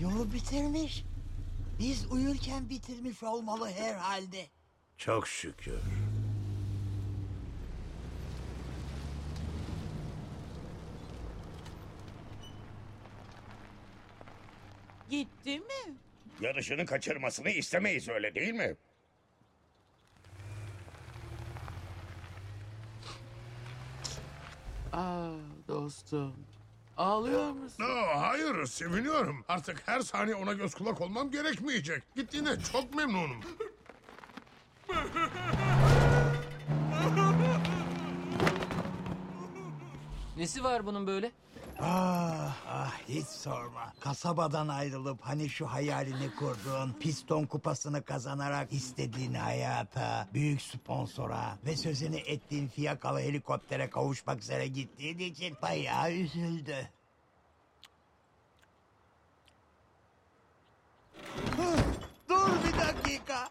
Yolu bitirmiş. Biz uyurken bitirmiş olmalı herhalde. Çok şükür. Gitti mi? Yarışını kaçırmasını istemeyiz öyle değil mi? Aa dostum. Ağlıyor musun? Aa, hayır seviniyorum. Artık her saniye ona göz kulak olmam gerekmeyecek. Gittiğine çok memnunum. Nesi var bunun böyle? Ah ah hiç sorma. Kasabadan ayrılıp hani şu hayalini kurduğun piston kupasını kazanarak istediğin hayata, büyük sponsora ve sözünü ettiğin fiyakalı helikoptere kavuşmak üzere gittiğin için bayağı üzüldü. Dakika.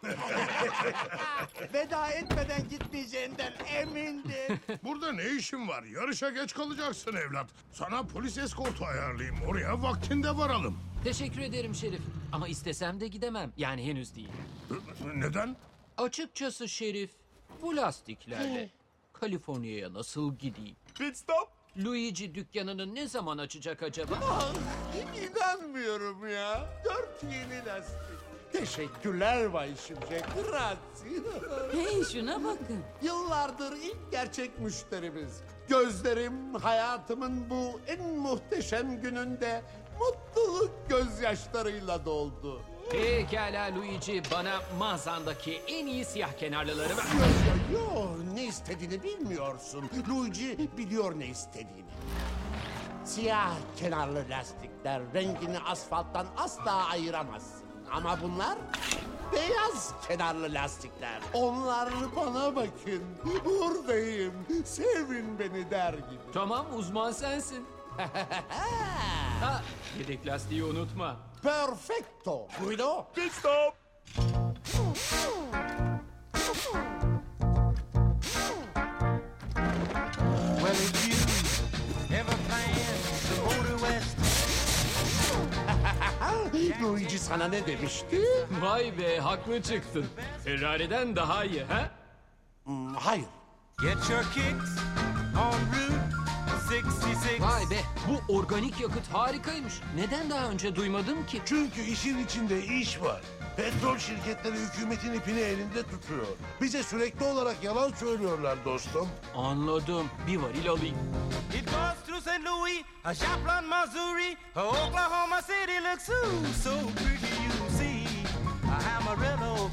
Veda etmeden gitmeyeceğinden emindim. Burada ne işin var? Yarışa geç kalacaksın evlat. Sana polis eskortu ayarlayayım. Oraya vaktinde varalım. Teşekkür ederim Şerif. Ama istesem de gidemem. Yani henüz değil. Neden? Açıkçası Şerif, bu lastiklerle Kaliforniya'ya nasıl gideyim? Pit stop. Luigi dükkanını ne zaman açacak acaba? Ah, inanmıyorum ya. Yeni lastik. Teşekkürler Bay Şimşek. Grazie. Hey şuna bakın. Yıllardır ilk gerçek müşterimiz. Gözlerim hayatımın bu en muhteşem gününde mutluluk gözyaşlarıyla doldu. Pekala Luigi, bana mağazandaki en iyi siyah kenarlıları ver. Yo, yo, ne istediğini bilmiyorsun. Luigi biliyor ne istediğini. Siyah kenarlı lastikler rengini asfalttan asla ayıramazsın. Ama bunlar beyaz kenarlı lastikler. Onlar bana bakın. Buradayım. Sevin beni der gibi. Tamam, uzman sensin. ha, yedek lastiği unutma. Perfecto. Guido. Pit stop. Luigi sana ne demişti? Vay be, haklı çıktın. Ferrari'den daha iyi, ha? Hmm, hayır. get your kicks on Route 66. Vay be, bu organik yakıt harikaymış. Neden daha önce duymadım ki? Çünkü işin içinde iş var. Petrol şirketleri hükümetin ipini elinde tutuyor. Bize sürekli olarak yalan söylüyorlar dostum. Anladım, bir varil alayım. It goes through St. Louis, a Joplin, Missouri, a Oklahoma City looks ooh, so pretty you see. A Amarillo,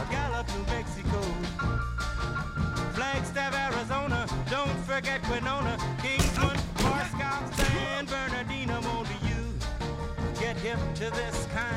a Gallup, New Mexico. Flagstaff, Arizona, don't forget Winona, Kingsman, Moscow, San Bernardino, on to you. Get hip to this kind